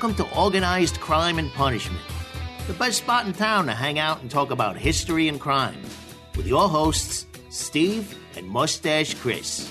Welcome to Organized Crime and Punishment, the best spot in town to hang out and talk about history and crime, with your hosts, Steve and Mustache Chris.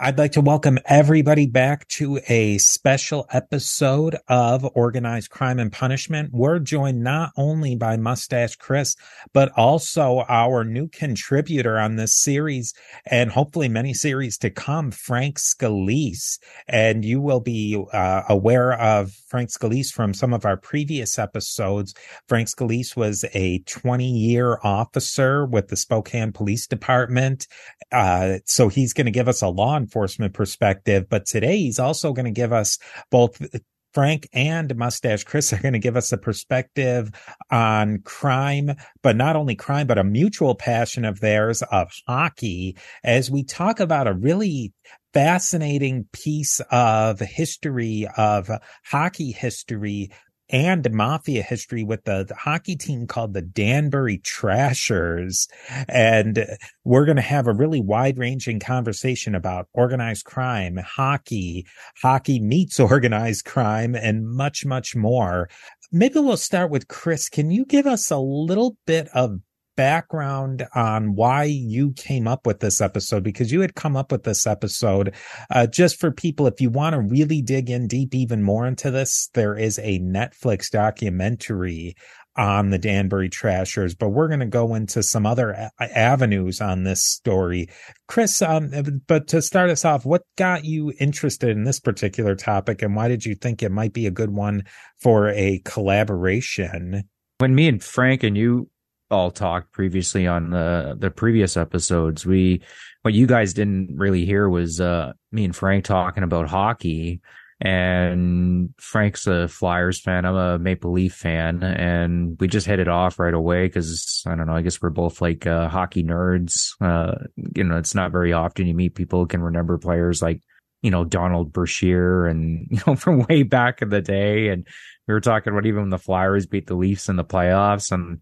I'd like to welcome everybody back to a special episode of Organized Crime and Punishment. We're joined not only by Mustache Chris, but also our new contributor on this series and hopefully many series to come, Frank Scalise. And you will be uh, aware of Frank Scalise from some of our previous episodes. Frank Scalise was a 20 year officer with the Spokane Police Department. Uh, so he's going to give us a law enforcement perspective. But today he's also going to give us both uh, Frank and Mustache Chris are going to give us a perspective on crime, but not only crime, but a mutual passion of theirs of hockey as we talk about a really fascinating piece of history of hockey history and mafia history with the, the, hockey team called the Danbury Trashers. And we're going to have a really wide ranging conversation about organized crime, hockey, hockey meets organized crime, and much, much more. Maybe we'll start with Chris. Can you give us a little bit of background on why you came up with this episode because you had come up with this episode uh, just for people if you want to really dig in deep even more into this there is a netflix documentary on the danbury trashers but we're going to go into some other a- avenues on this story. Chris um, but to start us off what got you interested in this particular topic and why did you think it might be a good one for a collaboration? When me and frank and you all talked previously on the the previous episodes. We what you guys didn't really hear was uh, me and Frank talking about hockey. And Frank's a Flyers fan. I'm a Maple Leaf fan, and we just hit it off right away because I don't know. I guess we're both like uh, hockey nerds. Uh, you know, it's not very often you meet people who can remember players like you know Donald Brashear and you know from way back in the day. And we were talking about even when the Flyers beat the Leafs in the playoffs, and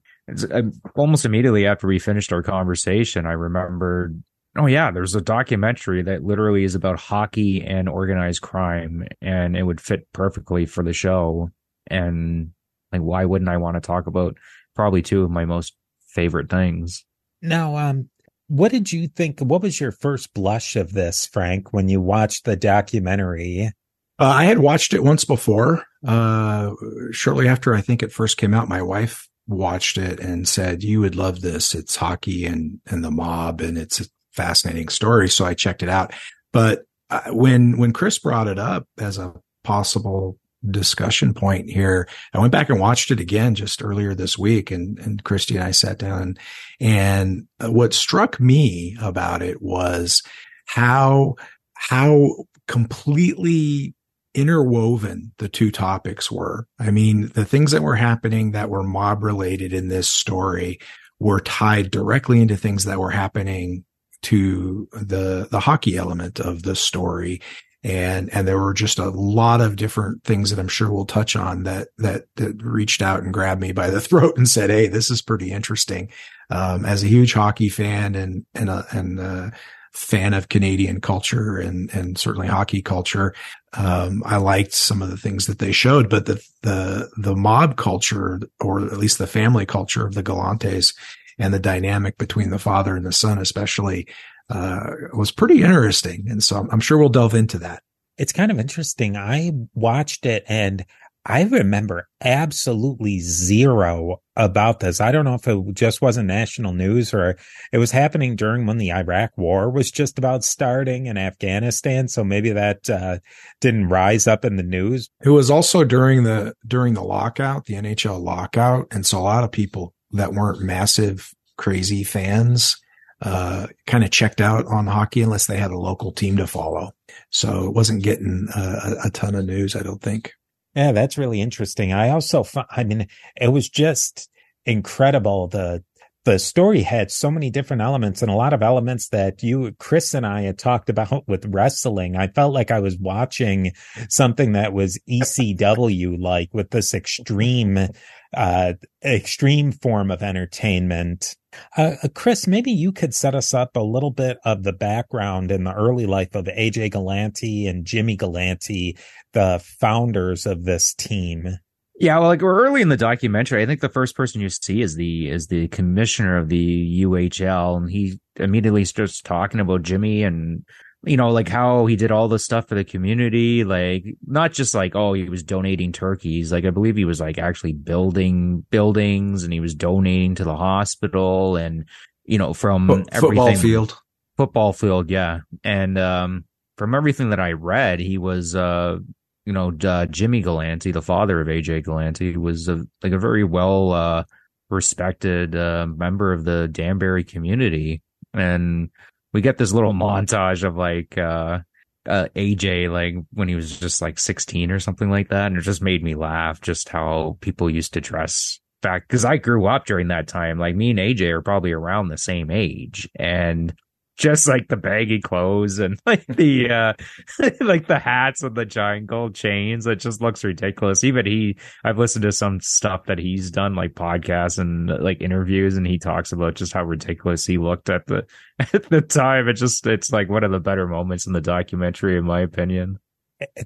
almost immediately after we finished our conversation, I remembered, oh yeah, there's a documentary that literally is about hockey and organized crime, and it would fit perfectly for the show. And like, why wouldn't I want to talk about probably two of my most favorite things? Now, um, what did you think? What was your first blush of this, Frank, when you watched the documentary? Uh, I had watched it once before. Uh, shortly after I think it first came out, my wife watched it and said, you would love this. It's hockey and, and the mob and it's a fascinating story. So I checked it out. But uh, when, when Chris brought it up as a possible discussion point here, I went back and watched it again just earlier this week and, and Christy and I sat down and what struck me about it was how, how completely interwoven the two topics were. I mean, the things that were happening that were mob related in this story were tied directly into things that were happening to the the hockey element of the story and and there were just a lot of different things that I'm sure we'll touch on that that that reached out and grabbed me by the throat and said, "Hey, this is pretty interesting." Um, as a huge hockey fan and and a, and a fan of Canadian culture and and certainly hockey culture, um, I liked some of the things that they showed, but the, the, the mob culture, or at least the family culture of the Galantes and the dynamic between the father and the son, especially, uh, was pretty interesting. And so I'm sure we'll delve into that. It's kind of interesting. I watched it and I remember absolutely zero about this. I don't know if it just wasn't national news or it was happening during when the Iraq war was just about starting in Afghanistan. So maybe that uh, didn't rise up in the news. It was also during the during the lockout, the NHL lockout, and so a lot of people that weren't massive crazy fans uh, kind of checked out on hockey unless they had a local team to follow. So it wasn't getting a, a ton of news, I don't think. Yeah, that's really interesting. I also, I mean, it was just incredible. The, the story had so many different elements and a lot of elements that you, Chris and I had talked about with wrestling. I felt like I was watching something that was ECW like with this extreme, uh, extreme form of entertainment. Uh, uh, Chris, maybe you could set us up a little bit of the background in the early life of AJ Galante and Jimmy Galante the founders of this team. Yeah, well, like we're early in the documentary. I think the first person you see is the is the commissioner of the UHL, and he immediately starts talking about Jimmy and you know like how he did all the stuff for the community, like not just like oh he was donating turkeys. Like I believe he was like actually building buildings and he was donating to the hospital and you know from F- football field, football field, yeah, and um from everything that I read, he was uh you know, uh, Jimmy Galante, the father of AJ Galante, was a, like a very well uh, respected uh, member of the Danbury community, and we get this little montage of like uh, uh, AJ, like when he was just like 16 or something like that, and it just made me laugh, just how people used to dress. Back because I grew up during that time. Like me and AJ are probably around the same age, and just like the baggy clothes and like the uh like the hats and the giant gold chains. It just looks ridiculous. Even he i've listened to some stuff that he's done like podcasts and like interviews and he talks about just how ridiculous he looked at the at the time. It just it's like one of the better moments in the documentary in my opinion.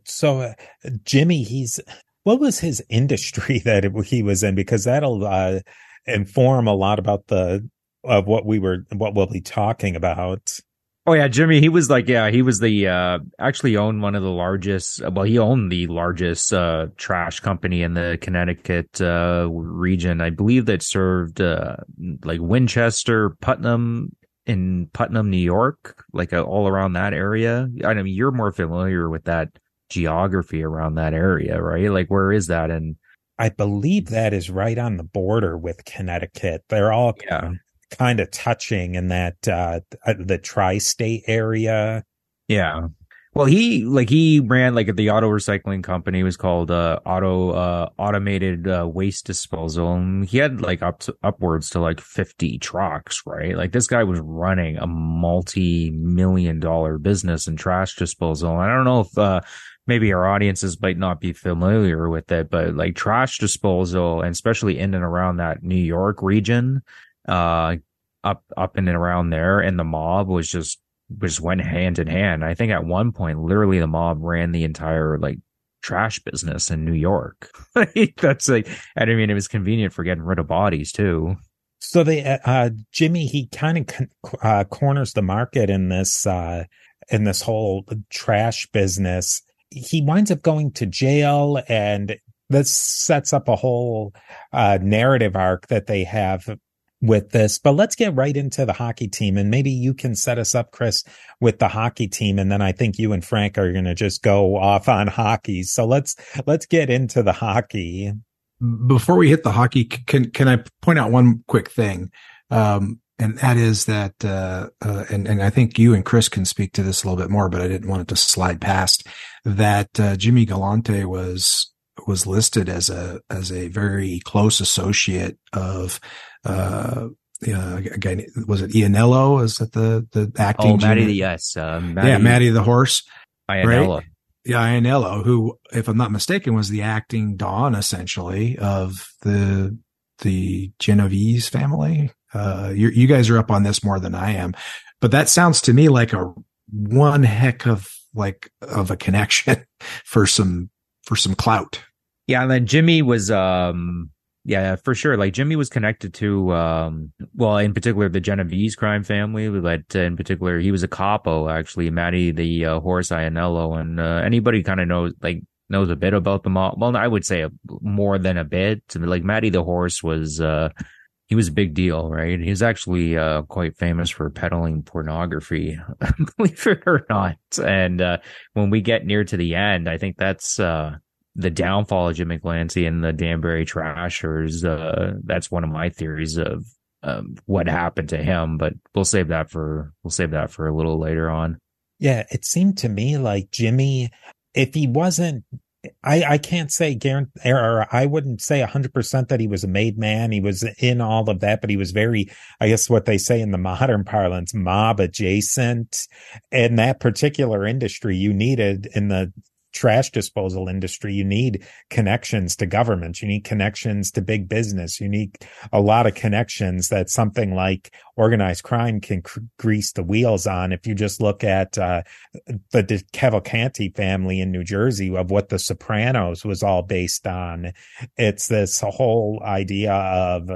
So uh, jimmy he's what was his industry that he was in? Because that'll uh inform a lot about the of what we were what we'll be talking about. Oh yeah, Jimmy, he was like yeah, he was the uh actually owned one of the largest well, he owned the largest uh trash company in the Connecticut uh region. I believe that served uh like Westchester, Putnam in Putnam, New York, like uh, all around that area. I mean, you're more familiar with that geography around that area, right? Like where is that And I believe that is right on the border with Connecticut. They're all yeah kind of touching in that uh the tri-state area. Yeah. Well, he like he ran like the auto recycling company was called uh, Auto uh, Automated uh, Waste Disposal, and he had like up to, upwards to like fifty trucks, right? Like this guy was running a multi-million dollar business in trash disposal. I don't know if uh, maybe our audiences might not be familiar with it, but like trash disposal, and especially in and around that New York region, uh, up up and around there, and the mob was just just went hand in hand. I think at one point, literally, the mob ran the entire like trash business in New York. That's like, I don't mean, it was convenient for getting rid of bodies too. So they, uh, uh Jimmy, he kind of uh, corners the market in this, uh, in this whole trash business. He winds up going to jail and this sets up a whole, uh, narrative arc that they have with this, but let's get right into the hockey team. And maybe you can set us up, Chris, with the hockey team. And then I think you and Frank are going to just go off on hockey. So let's, let's get into the hockey. Before we hit the hockey, can, can I point out one quick thing? Um, and that is that, uh, uh, and, and I think you and Chris can speak to this a little bit more, but I didn't want it to slide past that, uh, Jimmy Galante was, was listed as a, as a very close associate of, uh, uh, again, was it Ianniello? Is that the the acting? Oh, the, yes, uh, Matty, yeah, Matty the horse. Ianniello. Right? Yeah, Ianniello, who, if I'm not mistaken, was the acting Don essentially of the the Genovese family. Uh, you, you guys are up on this more than I am, but that sounds to me like a one heck of like of a connection for some for some clout. Yeah, and then Jimmy was um Yeah, for sure. Like Jimmy was connected to, um, well, in particular, the Genovese crime family. But in particular, he was a capo, actually, Matty the uh, horse Ianniello. And uh, anybody kind of knows, like, knows a bit about the mob. Well, I would say a, more than a bit. Like Matty the horse was, uh, he was a big deal, right? He was actually uh, quite famous for peddling pornography, believe it or not. And uh, when we get near to the end, I think that's uh, the downfall of Jim Galante and the Danbury Trashers. Uh, that's one of my theories of um, what happened to him. But we'll save that for we'll save that for a little later on. Yeah, it seemed to me like Jimmy, if he wasn't I, I can't say guarantee, or I wouldn't say hundred percent that he was a made man. He was in all of that, but he was very, I guess what they say in the modern parlance, mob adjacent. In that particular industry, you needed in the trash disposal industry, you need connections to governments, You need connections to big business. You need a lot of connections that something like organized crime can cr- grease the wheels on. If you just look at uh, the De- Cavalcante family in New Jersey of what The Sopranos was all based on, it's this whole idea of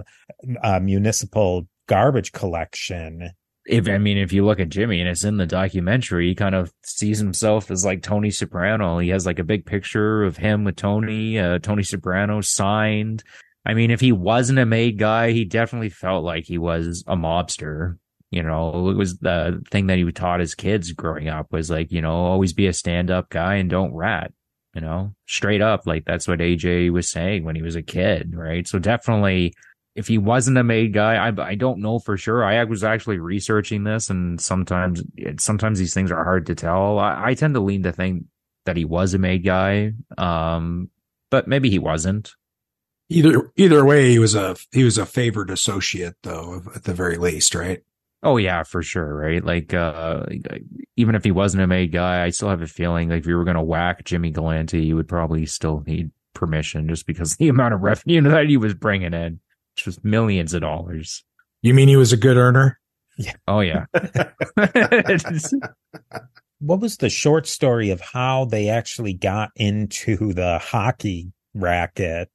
uh, municipal garbage collection if I mean, if you look at Jimmy and it's in the documentary, he kind of sees himself as like Tony Soprano. He has like a big picture of him with Tony, uh, Tony Soprano signed. I mean, if he wasn't a made guy, he definitely felt like he was a mobster. You know, it was the thing that he taught his kids growing up was like, you know, always be a stand up guy and don't rat, you know, straight up. Like that's what AJ was saying when he was a kid, right? So definitely if he wasn't a made guy, I, I don't know for sure. I was actually researching this, and sometimes sometimes these things are hard to tell. I, I tend to lean to think that he was a made guy, um, but maybe he wasn't. Either either way, he was a he was a favored associate, though, at the very least, right? Oh yeah, for sure, right? Like, uh, even if he wasn't a made guy, I still have a feeling like if you were going to whack Jimmy Galante, you would probably still need permission just because the amount of revenue that he was bringing in which was millions of dollars. You mean he was a good earner? Yeah. Oh yeah. what was the short story of how they actually got into the hockey racket?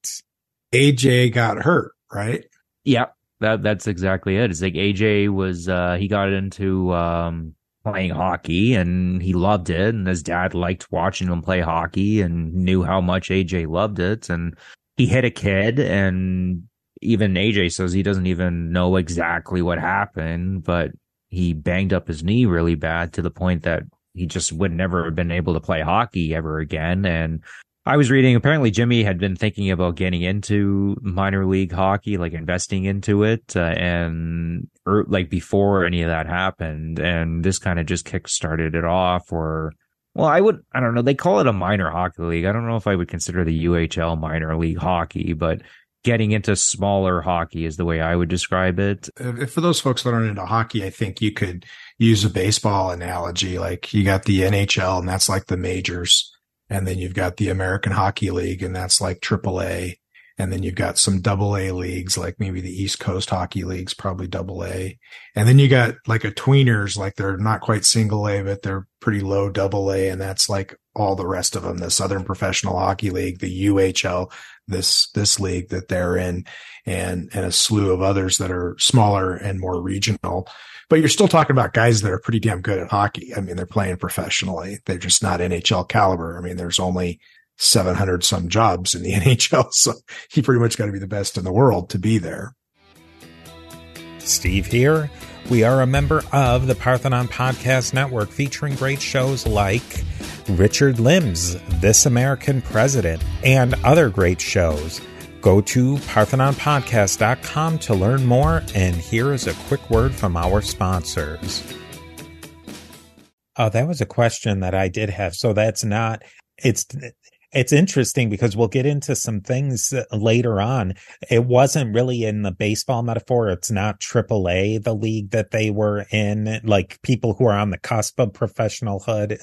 AJ got hurt, right? Yeah, that that's exactly it. It's like AJ was uh he got into um playing hockey and he loved it and his dad liked watching him play hockey and knew how much AJ loved it and he hit a kid and even AJ says he doesn't even know exactly what happened, but he banged up his knee really bad to the point that he just would never have been able to play hockey ever again. And I was reading apparently Jimmy had been thinking about getting into minor league hockey, like investing into it, uh, and or, er, like before any of that happened. And this kind of just kick started it off or well, I would, I don't know. They call it a minor hockey league. I don't know if I would consider the UHL minor league hockey, but getting into smaller hockey is the way I would describe it. For those folks that aren't into hockey, I think you could use a baseball analogy. Like you got the NHL and that's like the majors. And then you've got the American Hockey League and that's like AAA. And then you've got some double A leagues, like maybe the East Coast Hockey League's probably double A. And then you got like a tweeners, like they're not quite single A, but they're pretty low double A. And that's like all the rest of them, the Southern Professional Hockey League, the UHL, this, this league that they're in and, and a slew of others that are smaller and more regional. But you're still talking about guys that are pretty damn good at hockey. I mean, they're playing professionally. They're just not NHL caliber. I mean, there's only 700 some jobs in the NHL. So he pretty much got to be the best in the world to be there. Steve here. We are a member of the Parthenon Podcast Network featuring great shows like Richard Lim's This American President and other great shows. Go to parthenonpodcast.com to learn more. And here is a quick word from our sponsors. Oh, that was a question that I did have. So that's not, it's it's interesting because we'll get into some things later on. It wasn't really in the baseball metaphor. It's not AAA, the league that they were in, like people who are on the cusp of professionalhood.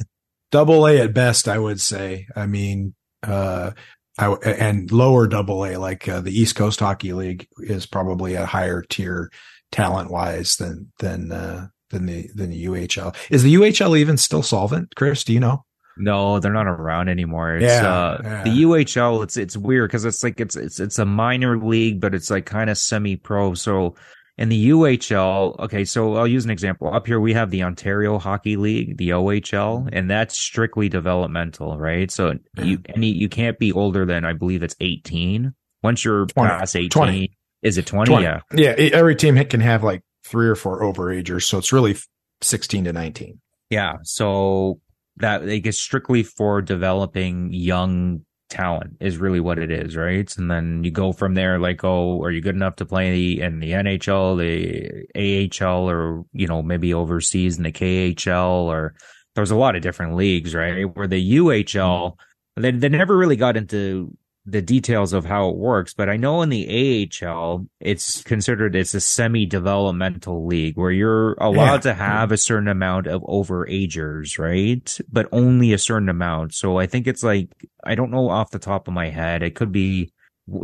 Double A at best, I would say. I mean, uh, I, and lower double A, like uh, the East Coast Hockey League is probably a higher tier talent wise than, than, uh, than the, than the UHL. Is the UHL even still solvent, Chris? Do you know? No, they're not around anymore. It's Yeah, uh yeah. the UHL it's it's weird cuz it's like it's it's it's a minor league but it's like kind of semi-pro. So in the UHL, okay, so I'll use an example. Up here we have the Ontario Hockey League, the OHL, and that's strictly developmental, right? So you any you can't be older than I believe it's 18. Once you're 20, past 18, 20. is it 20? 20. Yeah. Yeah, every team can have like three or four overagers, so it's really 16 to 19. Yeah. So that like it's strictly for developing young talent is really what it is, right? And then you go from there, like, oh, are you good enough to play in the NHL, the AHL, or you know maybe overseas in the KHL, or there's a lot of different leagues, right? Where the UHL, they they never really got into the details of how it works, but I know in the AHL, it's considered it's a semi-developmental league where you're allowed Yeah. to have a certain amount of overagers, right? But only a certain amount. So I think it's like I don't know off the top of my head. It could be.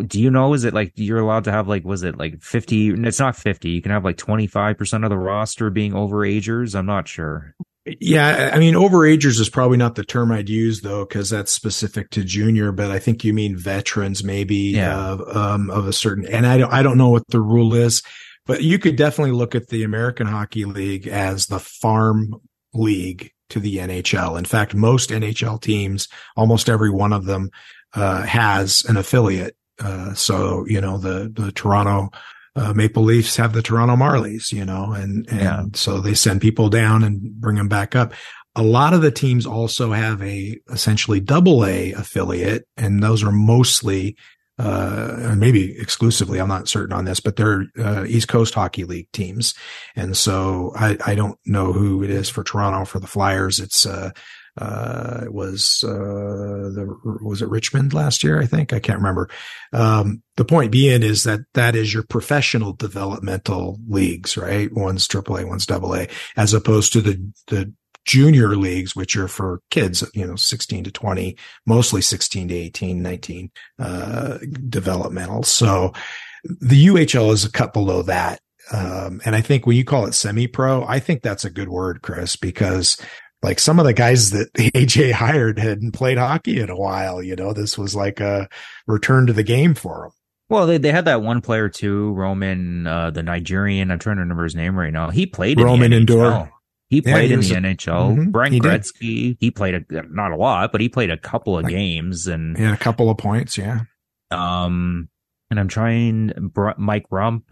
Do you know? Is it like you're allowed to have like was it like fifty? It's not fifty. You can have like twenty five percent of the roster being overagers. I'm not sure. Yeah, I mean, overagers is probably not the term I'd use though, because that's specific to junior. But I think you mean veterans, maybe Yeah. of um, of a certain. And I don't, I don't know what the rule is, but you could definitely look at the American Hockey League as the farm league to the NHL. In fact, most NHL teams, almost every one of them, uh, has an affiliate. Uh, so you know the the Toronto uh, Maple Leafs have the Toronto Marlies, you know, and, and Yeah. so they send people down and bring them back up. A lot of the teams also have a essentially double A affiliate, and those are mostly, uh, maybe exclusively, I'm not certain on this, but they're, uh, East Coast Hockey League teams. And so I, I don't know who it is for Toronto for the Flyers. It's, uh, uh, it was, uh, the, was it Richmond last year? I think I can't remember. Um, the point being is that that is your professional developmental leagues, right? One's AAA, one's AA, as opposed to the, the junior leagues, which are for kids, you know, 16 to 20, mostly 16 to 18, 19, uh, developmental. So the UHL is a cut below that. Um, and I think when you call it semi pro, I think that's a good word, Chris, because like some of the guys that AJ hired hadn't played hockey in a while. You know, this was like a return to the game for them. Well, they, they had that one player too, Roman, uh, the Nigerian. I'm trying to remember his name right now. He played in Roman the Endor. NHL. He Yeah, played he in the a- NHL. Mhm, Brian he did. Gretzky, he played a, not a lot, but he played a couple of Like- games. And And a couple of points. Yeah. um, and I'm trying Br- Mike Rupp.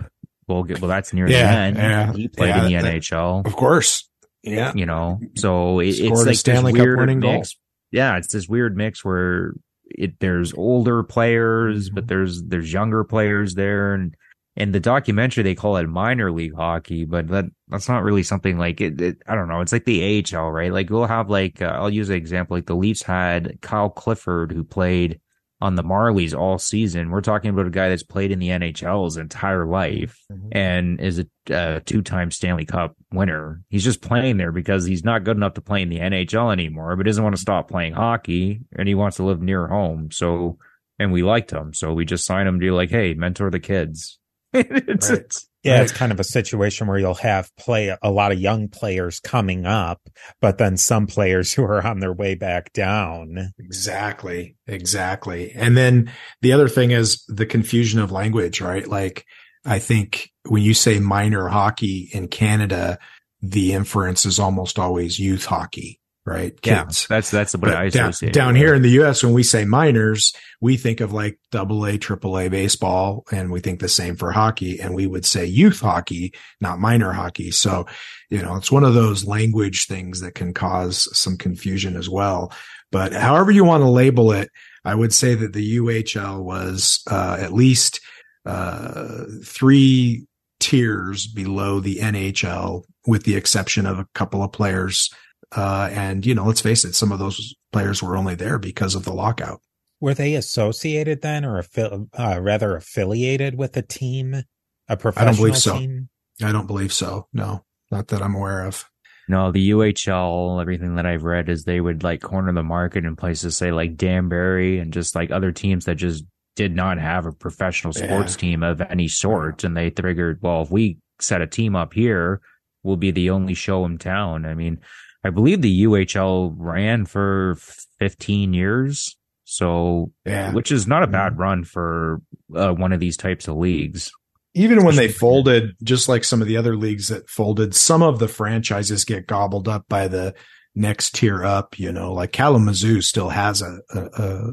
Well, get, well, that's near Yeah, the end. yeah, he played yeah, in the that- NHL. Of course. Yeah. You know, so it, Scored it's a like Stanley this Cup weird winning goal. mix. Yeah, it's this weird mix where it there's older players, Mm-hmm. but there's there's younger players there, and in the documentary they call it minor league hockey, but that that's not really something like it. it I don't know. It's like the AHL, right? Like we'll have like uh, I'll use an example. Like the Leafs had Kyle Clifford who played on the Marlies all season. We're talking about a guy that's played in the NHL his entire life and is a uh, two-time Stanley Cup winner. He's just playing there because he's not good enough to play in the NHL anymore, but doesn't want to stop playing hockey and he wants to live near home. So, and we liked him, so we just signed him to be like, hey, mentor the kids. it's, Right. it's Yeah, Right. it's kind of a situation where you'll have play a lot of young players coming up, but then some players who are on their way back down. Exactly. Exactly. And then the other thing is the confusion of language, right? Like I think when you say minor hockey in Canada, the inference is almost always youth hockey, right? yeah, Kids. that's that's what But I down, associate down here in the US, when we say minors, we think of like double A, triple A baseball, and we think the same for hockey. And we would say youth hockey, not minor hockey. So, you know, it's one of those language things that can cause some confusion as well. But however you want to label it, I would say that the UHL was uh, at least uh, three tiers below the NHL, with the exception of a couple of players uh, and you know, let's face it, some of those players were only there because of the lockout. Were they associated then or affi- uh, rather affiliated with a team, a professional I don't believe so. team? I don't believe so. No, not that I'm aware of. No, the UHL, everything that I've read is they would like corner the market in places say like Danbury and just like other teams that just did not have a professional sports Yeah. team of any sort. And they figured, well, if we set a team up here, we'll be the only show in town. I mean, I believe the UHL ran for 15 years. So, Yeah. which is not a bad run for uh, one of these types of leagues. even when they folded, just like some of the other leagues that folded, some of the franchises get gobbled up by the next tier up. You know, like Kalamazoo still has a, a, a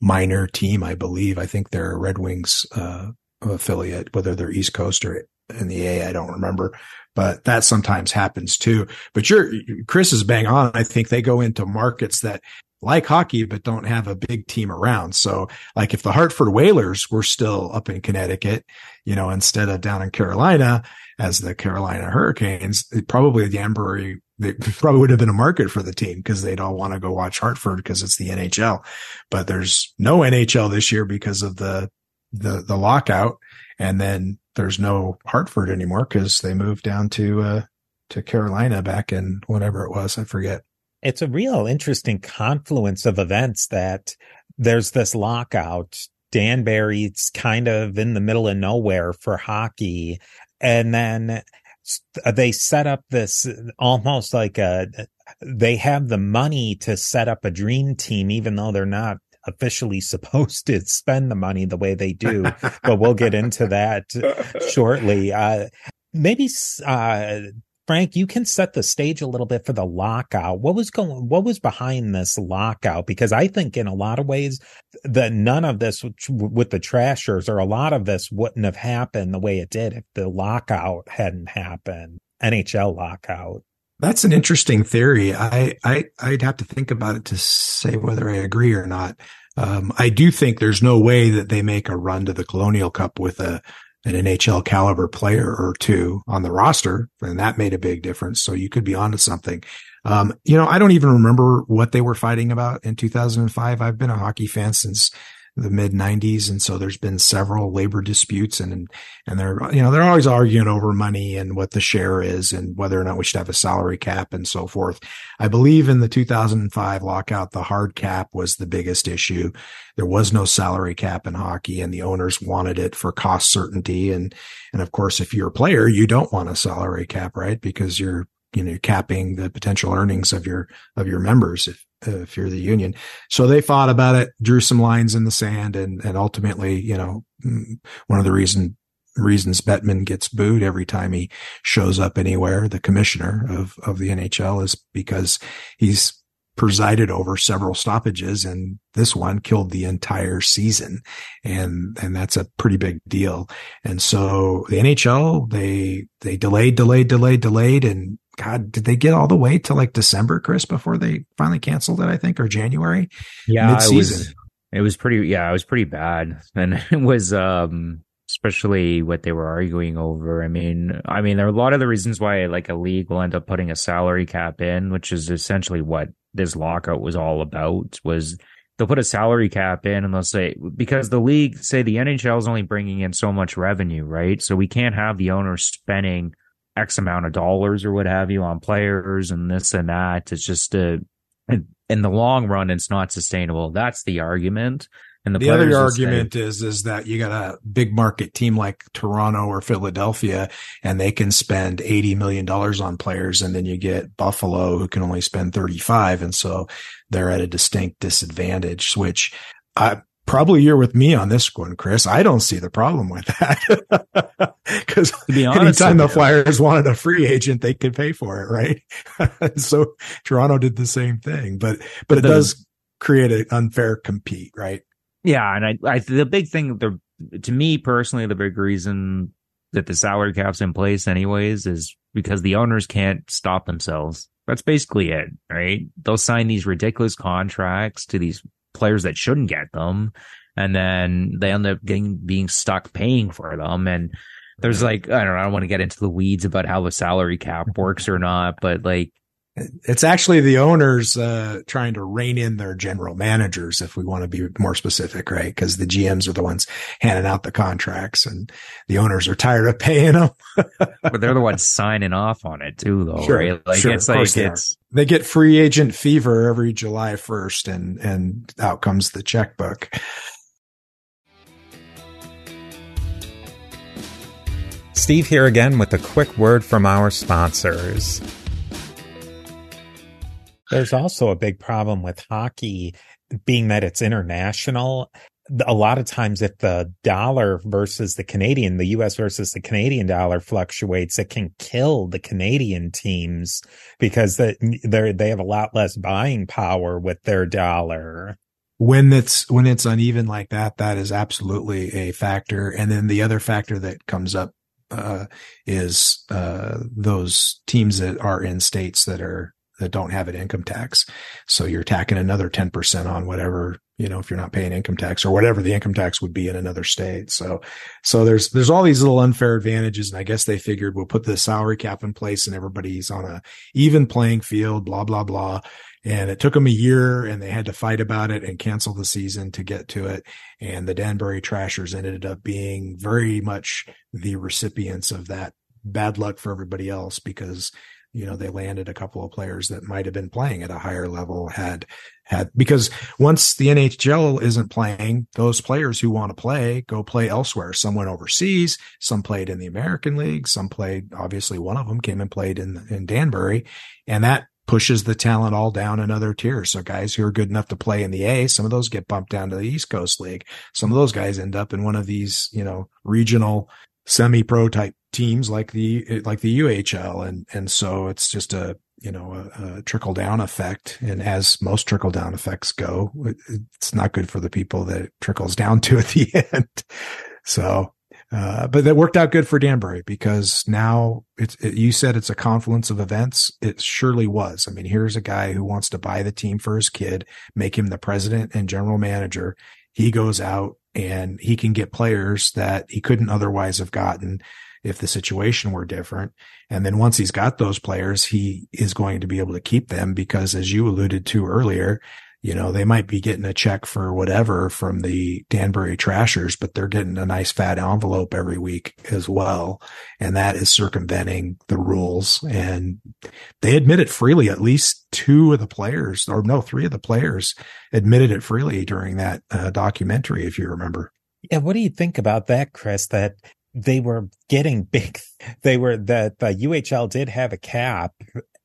minor team, I believe. I think they're a Red Wings uh, affiliate, whether they're East Coast or in the A, I don't remember. But that sometimes happens too. But you're Chris is bang on. I think they go into markets that like hockey, but don't have a big team around. So like if the Hartford Whalers were still up in Connecticut, you know, instead of down in Carolina as the Carolina Hurricanes, probably the Danbury, they probably would have been a market for the team because they'd all want to go watch Hartford because it's the NHL. But there's no NHL this year because of the, the, the lockout. And then there's no Hartford anymore because they moved down to, uh, to Carolina back in whatever it was. I forget. It's a real interesting confluence of events that there's this lockout. Danbury's kind of in the middle of nowhere for hockey. And then they set up this almost like a, they have the money to set up a dream team, even though they're not officially supposed to spend the money the way they do. but we'll get into that shortly. Uh, maybe, uh, Frank, you can set the stage a little bit for the lockout. What was going, what was behind this lockout? Because I think in a lot of ways that none of this with the trashers or a lot of this wouldn't have happened the way it did if the lockout hadn't happened. NHL lockout. That's an interesting theory. I, I, I'd have to think about it to say whether I agree or not. Um, I do think there's no way that they make a run to the Colonial Cup with a, an NHL caliber player or two on the roster, and that made a big difference. So you could be onto something. Um, you know, I don't even remember what they were fighting about in 2005. I've been a hockey fan since the mid 90s, and so there's been several labor disputes, and and they're you know they're always arguing over money and what the share is, and whether or not we should have a salary cap and so forth. I believe in the 2005 lockout, the hard cap was the biggest issue. There was no salary cap in hockey, and the owners wanted it for cost certainty, and and of course, if you're a player, you don't want a salary cap, right? Because you're you know capping the potential earnings of your of your members if Uh, if you're the union. So they fought about it, drew some lines in the sand, and and ultimately, you know, mm, one of the reason reasons Bettman gets booed every time he shows up anywhere, the commissioner of of the NHL, is because he's presided over several stoppages and this one killed the entire season and and that's a pretty big deal and so the NHL they they delayed delayed delayed delayed and god did they get all the way to like December Chris before they finally canceled it I think or January yeah mid-season it was, it was pretty yeah it was pretty bad and it was um especially what they were arguing over. I mean, I mean, there are a lot of the reasons why like a league will end up putting a salary cap in, which is essentially what this lockout was all about was they'll put a salary cap in and they'll say because the league say the NHL is only bringing in so much revenue, right? So we can't have the owners spending X amount of dollars or what have you on players and this and that. It's just uh, a, in the long run, it's not sustainable. That's the argument. And the, the other argument say, is is that you got a big market team like Toronto or Philadelphia, and they can spend eighty million dollars on players, and then you get Buffalo who can only spend thirty five, and so they're at a distinct disadvantage. Which I probably you're with me on this one, Chris. I don't see the problem with that because anytime the Flyers wanted a free agent, they could pay for it, right? so Toronto did the same thing, but but it does create an unfair compete, right? Yeah, and I, I the big thing, the to me personally, the big reason that the salary cap's in place, anyways, is because the owners can't stop themselves. That's basically it, right? They'll sign these ridiculous contracts to these players that shouldn't get them, and then they end up getting being stuck paying for them. And there's like I don't know, I don't want to get into the weeds about how the salary cap works or not, but like it's actually the owners uh, trying to rein in their general managers, if we want to be more specific, right? Because the GMs are the ones handing out the contracts, and the owners are tired of paying them. but they're the ones signing off on it too, though, sure, right? Like sure, it's like they it's they get free agent fever every July first, and and out comes the checkbook. Steve here again with a quick word from our sponsors. There's also a big problem with hockey being that it's international a lot of times if the dollar versus the Canadian, the US versus the Canadian dollar fluctuates, it can kill the Canadian teams because they they have a lot less buying power with their dollar. When it's when it's uneven like that, that is absolutely a factor. And then the other factor that comes up uh, is uh, those teams that are in states that are that don't have an income tax. So you're tacking another 10% on whatever, you know, if you're not paying income tax or whatever the income tax would be in another state. So, so there's, there's all these little unfair advantages. And I guess they figured we'll put the salary cap in place and everybody's on a even playing field, blah, blah, blah. And it took them a year and they had to fight about it and cancel the season to get to it. And the Danbury Trashers ended up being very much the recipients of that bad luck for everybody else because you know they landed a couple of players that might have been playing at a higher level had had because once the NHL isn't playing those players who want to play go play elsewhere. Some went overseas some played in the American League some played obviously one of them came and played in in Danbury and that pushes the talent all down another tier. So guys who are good enough to play in the A some of those get bumped down to the East Coast League. Some of those guys end up in one of these you know regional semi pro type teams like the like the UHL and and so it's just a you know a, a trickle down effect and as most trickle down effects go it, it's not good for the people that it trickles down to at the end so uh, but that worked out good for Danbury because now it's it, you said it's a confluence of events. It surely was. I mean, here's a guy who wants to buy the team for his kid, make him the president and general manager. He goes out and he can get players that he couldn't otherwise have gotten if the situation were different. And then once he's got those players, he is going to be able to keep them because as you alluded to earlier, you know, they might be getting a check for whatever from the Danbury Trashers, but they're getting a nice fat envelope every week as well. And that is circumventing the rules. And they admit it freely. At least two of the players, or no, three of the players admitted it freely during that uh, documentary, if you remember. Yeah. What do you think about that, Chris? That they were getting big. They were that the UHL did have a cap,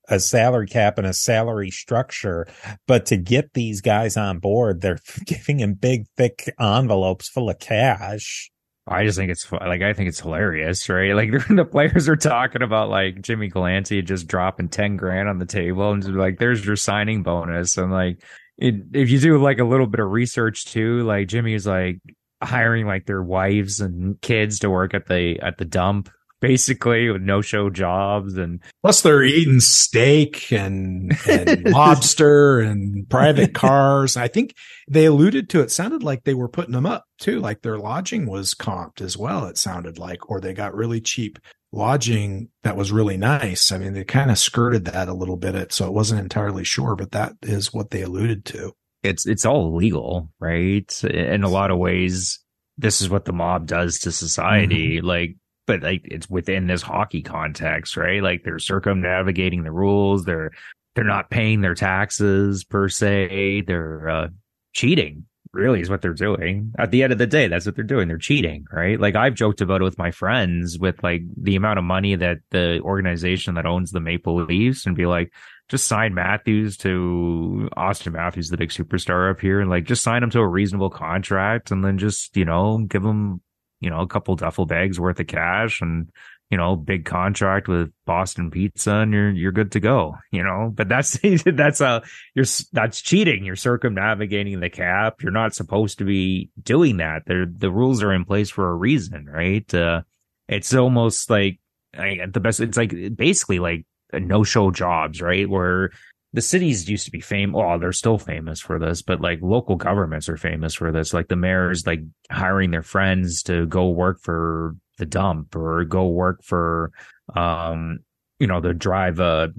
a salary cap and a salary structure, but to get these guys on board, they're giving them big, thick envelopes full of cash. I just think it's like I think it's hilarious, right? Like the players are talking about like Jimmy Galante just dropping ten grand on the table and like there's your signing bonus and like it, if you do like a little bit of research too, like Jimmy's like hiring like their wives and kids to work at the at the dump basically with no show jobs and plus they're eating steak and, and lobster and private cars i think they alluded to it sounded like they were putting them up too like their lodging was comped as well it sounded like or they got really cheap lodging that was really nice i mean they kind of skirted that a little bit so it wasn't entirely sure but that is what they alluded to it's it's all legal, right? In a lot of ways, this is what the mob does to society. Mm-hmm. Like, but like it's within this hockey context, right? Like they're circumnavigating the rules. They're they're not paying their taxes per se. They're uh, cheating. Really, is what they're doing. At the end of the day, that's what they're doing. They're cheating, right? Like I've joked about it with my friends, with like the amount of money that the organization that owns the Maple Leafs, and be like, just sign Matthews to Austin Matthews, the big superstar up here, and like just sign him to a reasonable contract, and then just you know give him you know a couple duffel bags worth of cash and you know big contract with Boston Pizza, and you're you're good to go. You know, but that's that's a you're that's cheating. You're circumnavigating the cap. You're not supposed to be doing that. There the rules are in place for a reason, right? Uh, it's almost like I, the best. It's like basically like no show jobs, right? Where the cities used to be famous. Oh, they're still famous for this, but like local governments are famous for this. Like the mayors, like hiring their friends to go work for the dump or go work for, um, you know, to drive a,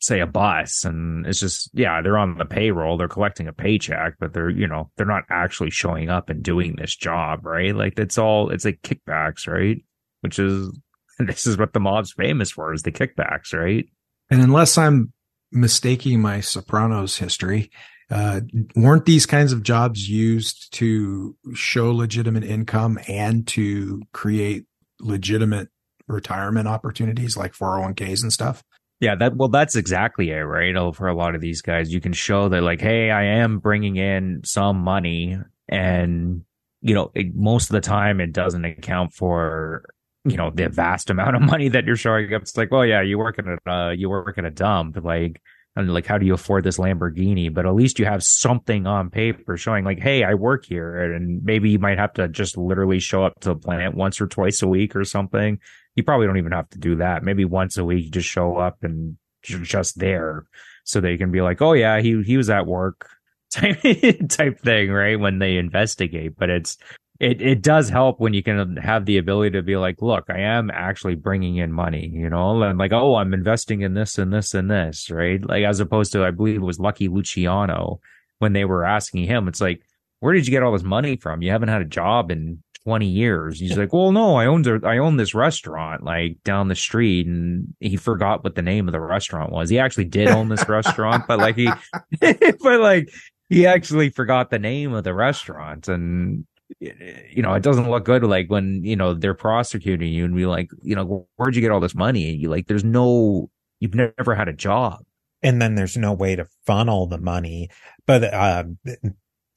say a bus. And it's just, yeah, they're on the payroll. They're collecting a paycheck, but they're, you know, they're not actually showing up and doing this job, right? Like it's all, it's like kickbacks, right? Which is this is what the mob's famous for is the kickbacks, right? And unless I'm mistaking my Sopranos history, uh, weren't these kinds of jobs used to show legitimate income and to create legitimate retirement opportunities like 401ks and stuff? Yeah, that well, that's exactly it, right? For a lot of these guys, you can show that, like, hey, I am bringing in some money, and you know, it, most of the time, it doesn't account for you know the vast amount of money that you're showing up. It's like, well, yeah, you work in a uh, you work in a dump, like, and like, how do you afford this Lamborghini? But at least you have something on paper showing, like, hey, I work here, and maybe you might have to just literally show up to the plant once or twice a week or something you probably don't even have to do that. Maybe once a week, you just show up and you're just there so they can be like, oh yeah, he, he was at work type, type thing, right? When they investigate, but it's, it, it does mm. help when you can have the ability to be like, look, I am actually bringing in money, you know, and like, oh, I'm investing in this and this and this, right? Like, as opposed to, I believe it was Lucky Luciano when they were asking him, it's like, where did you get all this money from? You haven't had a job in 20 years. He's like, well, no, I owned, I own this restaurant like down the street. And he forgot what the name of the restaurant was. He actually did own this restaurant, but like he, but like he actually forgot the name of the restaurant. And, you know, it doesn't look good. Like when, you know, they're prosecuting you and be like, you know, where'd you get all this money? And you like, there's no, you've never had a job. And then there's no way to funnel the money. But, uh,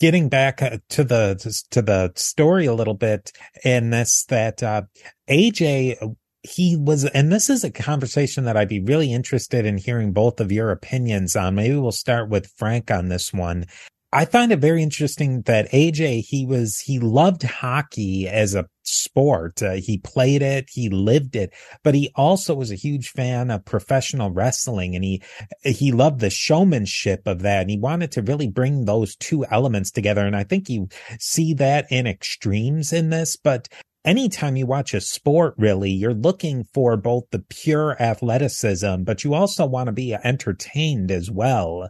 getting back uh, to the to the story a little bit and this that uh, AJ he was and this is a conversation that I'd be really interested in hearing both of your opinions on. Maybe we'll start with Frank on this one. I find it very interesting that AJ, he was, he loved hockey as a sport. Uh, he played it, he lived it, but he also was a huge fan of professional wrestling and he, he loved the showmanship of that. And he wanted to really bring those two elements together. And I think you see that in extremes in this, but anytime you watch a sport, really, you're looking for both the pure athleticism, but you also want to be entertained as well.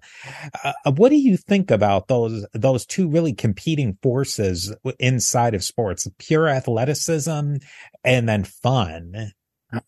Uh, what do you think about those, those two really competing forces inside of sports, pure athleticism and then fun?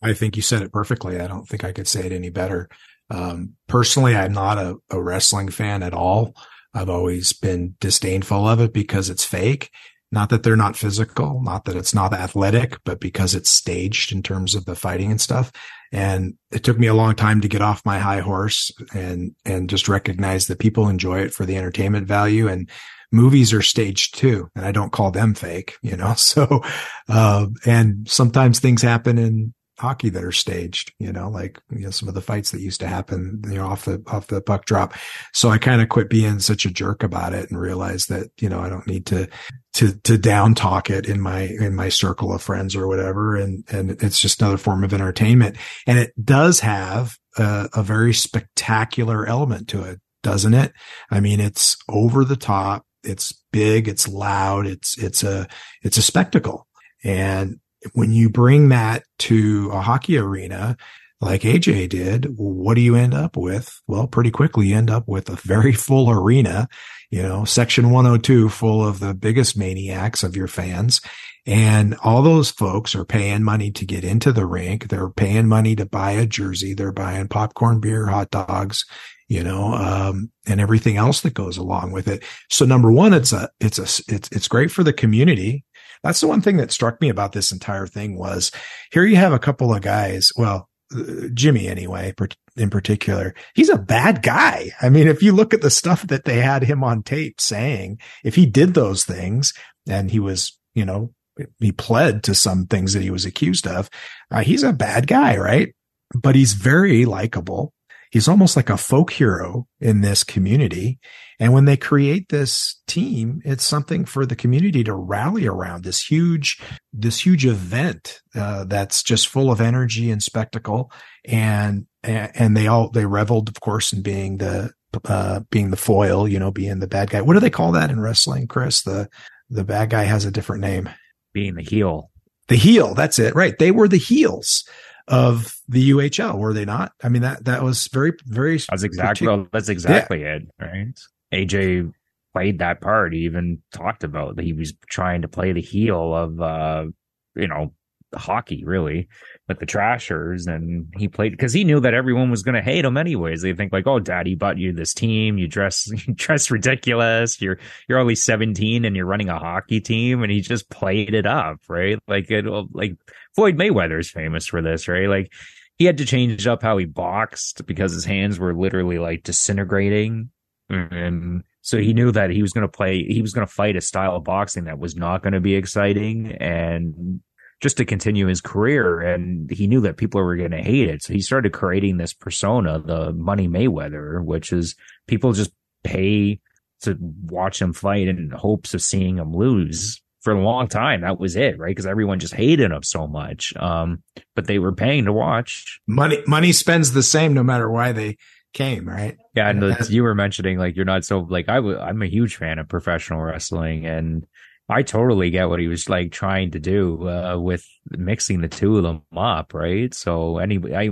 I think you said it perfectly. I don't think I could say it any better. Um, personally, I'm not a, a wrestling fan at all. I've always been disdainful of it because it's fake not that they're not physical, not that it's not athletic, but because it's staged in terms of the fighting and stuff. And it took me a long time to get off my high horse and, and just recognize that people enjoy it for the entertainment value and movies are staged too. And I don't call them fake, you know? So, uh, and sometimes things happen in hockey that are staged, you know, like, you know, some of the fights that used to happen, you know, off the, off the puck drop. So I kind of quit being such a jerk about it and realized that, you know, I don't need to, to, to down talk it in my, in my circle of friends or whatever. And, and it's just another form of entertainment. And it does have a, a very spectacular element to it, doesn't it? I mean, it's over the top. It's big. It's loud. It's, it's a, it's a spectacle. And when you bring that to a hockey arena, like AJ did, what do you end up with? Well, pretty quickly you end up with a very full arena, you know, section 102 full of the biggest maniacs of your fans. And all those folks are paying money to get into the rink. They're paying money to buy a jersey. They're buying popcorn, beer, hot dogs, you know, um, and everything else that goes along with it. So number one, it's a, it's a, it's, it's great for the community that's the one thing that struck me about this entire thing was here you have a couple of guys. Well, uh, Jimmy anyway, in particular, he's a bad guy. I mean, if you look at the stuff that they had him on tape saying, if he did those things and he was, you know, he pled to some things that he was accused of, uh, he's a bad guy, right? But he's very likable he's almost like a folk hero in this community. And when they create this team, it's something for the community to rally around this huge, this huge event, uh, that's just full of energy and spectacle. And, and they all, they reveled, of course, in being the, uh, being the foil, you know, being the bad guy. What do they call that in wrestling, Chris? The, the bad guy has a different name. Being the heel. The heel. That's it. Right. They were the heels of the UHL, were they not? I mean that that was very very. That's exactly well, that's exactly yeah. it, right? AJ played that part. He even talked about that he was trying to play the heel of uh, you know hockey, really with the Trashers, and he played because he knew that everyone was going to hate him anyways. They think like, "Oh, Daddy bought you this team. You dress you dress ridiculous. You're you're only 17 and you're running a hockey team." And he just played it up, right? Like it, like Floyd Mayweather is famous for this, right? Like he had to change up how he boxed because his hands were literally like disintegrating. And so he knew that he was going to play, he was going to fight a style of boxing that was not going to be exciting and just to continue his career. And he knew that people were going to hate it. So he started creating this persona, the Money Mayweather, which is people just pay to watch him fight in hopes of seeing him lose for a long time. That was it, right? Because everyone just hated him so much. Um, but they were paying to watch. Money, money spends the same no matter why they came, right? Yeah, and the, you were mentioning like you're not so like I w- I'm a huge fan of professional wrestling, and I totally get what he was like trying to do uh, with mixing the two of them up, right? So anyway, I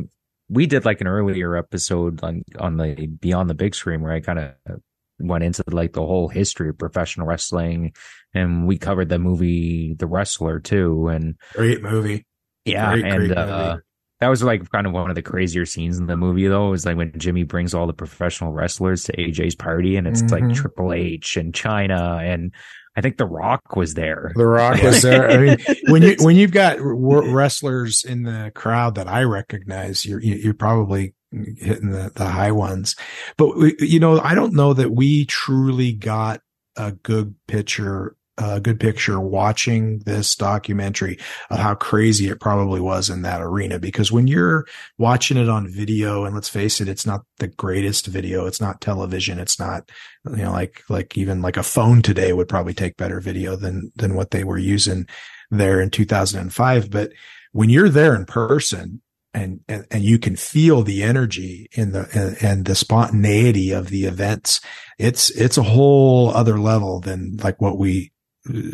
we did like an earlier episode on on the Beyond the Big Screen where I kind of went into like the whole history of professional wrestling and we covered the movie The Wrestler too and great movie. Yeah, great, and great uh, that was like kind of one of the crazier scenes in the movie though. Is like when Jimmy brings all the professional wrestlers to AJ's party and it's mm-hmm. like Triple H and Chyna and I think The Rock was there. The Rock was there. I mean, when you when you've got wrestlers in the crowd that I recognize, you're you're probably hitting the, the high ones. But we, you know, I don't know that we truly got a good picture a good picture watching this documentary of how crazy it probably was in that arena. Because when you're watching it on video, and let's face it, it's not the greatest video. It's not television. It's not, you know, like, like even like a phone today would probably take better video than, than what they were using there in 2005. But when you're there in person, and, and, and you can feel the energy in the and, and, the spontaneity of the events. It's it's a whole other level than like what we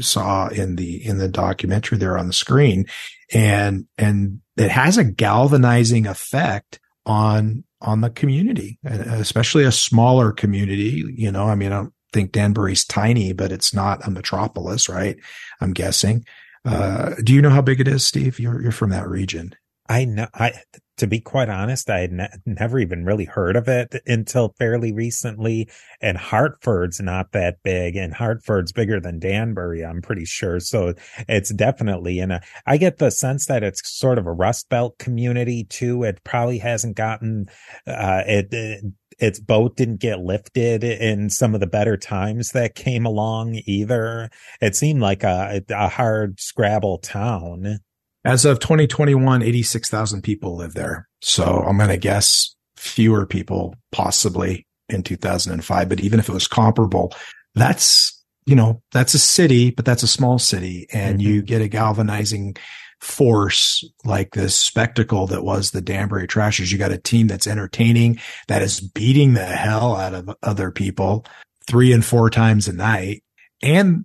saw in the in the documentary there on the screen, and and it has a galvanizing effect on on the community, especially a smaller community. You know, I mean, I don't think Danbury's tiny, but it's not a metropolis, right? I'm guessing. Uh, do you know how big it is, Steve? You're you're from that region. I know. I to be quite honest, I had ne- never even really heard of it until fairly recently. And Hartford's not that big, and Hartford's bigger than Danbury, I'm pretty sure. So it's definitely in a. I get the sense that it's sort of a Rust Belt community too. It probably hasn't gotten uh, it, it its boat didn't get lifted in some of the better times that came along either. It seemed like a, a hard scrabble town. As of 2021, 86,000 people live there. So I'm going to guess fewer people possibly in 2005. But even if it was comparable, that's, you know, that's a city, but that's a small city and mm-hmm. you get a galvanizing force like this spectacle that was the Danbury Trashers. You got a team that's entertaining, that is beating the hell out of other people three and four times a night. And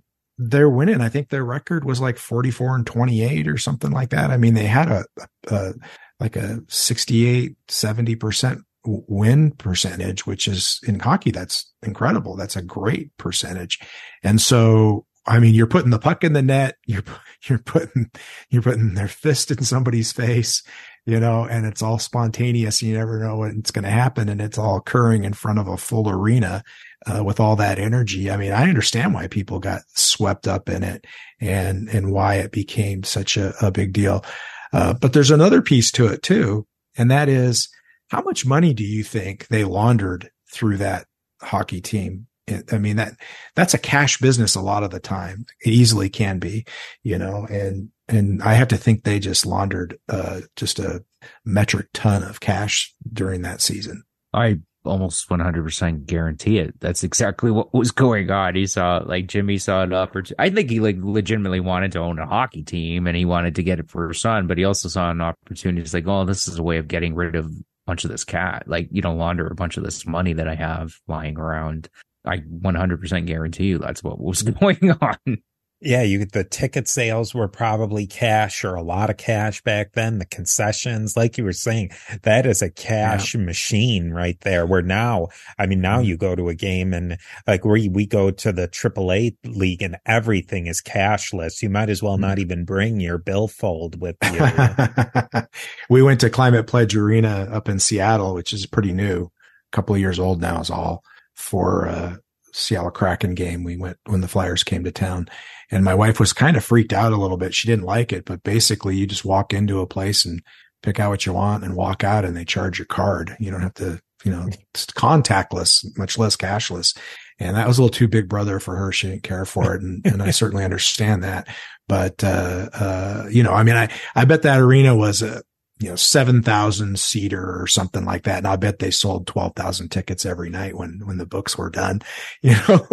they're winning. I think their record was like 44 and 28 or something like that. I mean, they had a, a like a 68, 70% win percentage, which is in hockey, that's incredible. That's a great percentage. And so, I mean, you're putting the puck in the net. You're, you're putting, you're putting their fist in somebody's face, you know, and it's all spontaneous. You never know what's going to happen. And it's all occurring in front of a full arena uh, with all that energy. I mean, I understand why people got swept up in it and, and why it became such a, a big deal. Uh, but there's another piece to it too. And that is how much money do you think they laundered through that hockey team? I mean, that, that's a cash business a lot of the time. It easily can be, you know, and, and I have to think they just laundered, uh, just a metric ton of cash during that season. I almost 100% guarantee it. That's exactly what was going on. He saw like Jimmy saw an opportunity. I think he like legitimately wanted to own a hockey team and he wanted to get it for his son, but he also saw an opportunity. He's like, oh, this is a way of getting rid of a bunch of this cat. Like, you don't launder a bunch of this money that I have lying around. I 100% guarantee you that's what was going on. Yeah, you the ticket sales were probably cash or a lot of cash back then. The concessions, like you were saying, that is a cash yeah. machine right there. Where now, I mean, now mm-hmm. you go to a game and like we we go to the AAA league and everything is cashless. You might as well not mm-hmm. even bring your billfold with you. we went to Climate Pledge Arena up in Seattle, which is pretty new, a couple of years old now is all for uh, Seattle Kraken game. We went when the Flyers came to town and my wife was kind of freaked out a little bit. She didn't like it, but basically you just walk into a place and pick out what you want and walk out and they charge your card. You don't have to, you know, it's contactless, much less cashless. And that was a little too big brother for her. She didn't care for it. And, and I certainly understand that. But, uh, uh, you know, I mean, I, I bet that arena was a, you know, 7,000 seater or something like that. And I bet they sold 12,000 tickets every night when, when the books were done, you know,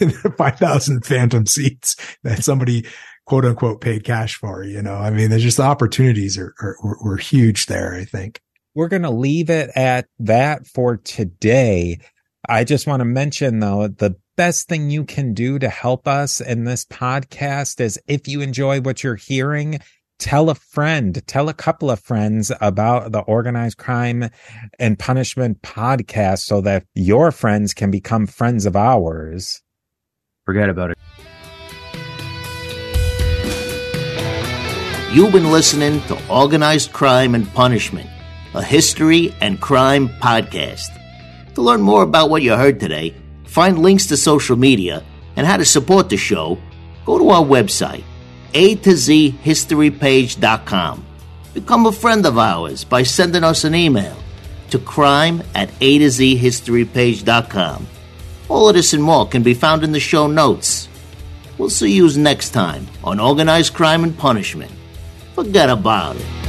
5,000 phantom seats that somebody quote unquote paid cash for, you know, I mean, there's just the opportunities are, are were, huge there, I think. We're going to leave it at that for today. I just want to mention though, the best thing you can do to help us in this podcast is if you enjoy what you're hearing, tell a friend, tell a couple of friends about the organized crime and punishment podcast so that your friends can become friends of ours. Forget about it. You've been listening to Organized Crime and Punishment, a history and crime podcast. To learn more about what you heard today, find links to social media, and how to support the show, go to our website, a to z History historypage.com. Become a friend of ours by sending us an email to crime at a to z History historypage.com. All of this and more can be found in the show notes. We'll see you next time on Organized Crime and Punishment. Forget about it.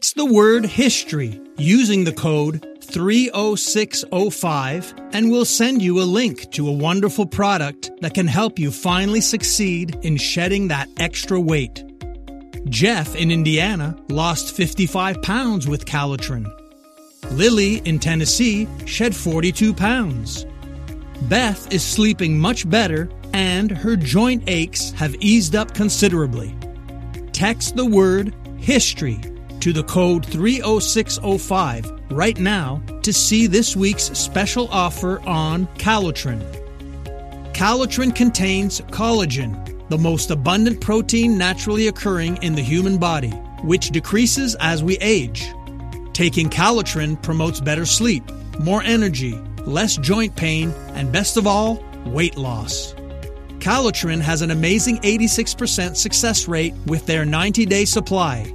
Text the word history using the code 30605 and we'll send you a link to a wonderful product that can help you finally succeed in shedding that extra weight. Jeff in Indiana lost 55 pounds with Calotren. Lily in Tennessee shed 42 pounds. Beth is sleeping much better and her joint aches have eased up considerably. Text the word history to the code 30605 right now to see this week's special offer on Calotren. Calotren contains collagen, the most abundant protein naturally occurring in the human body, which decreases as we age. Taking Calotren promotes better sleep, more energy, less joint pain, and best of all, weight loss. Calotren has an amazing 86% success rate with their 90 day supply.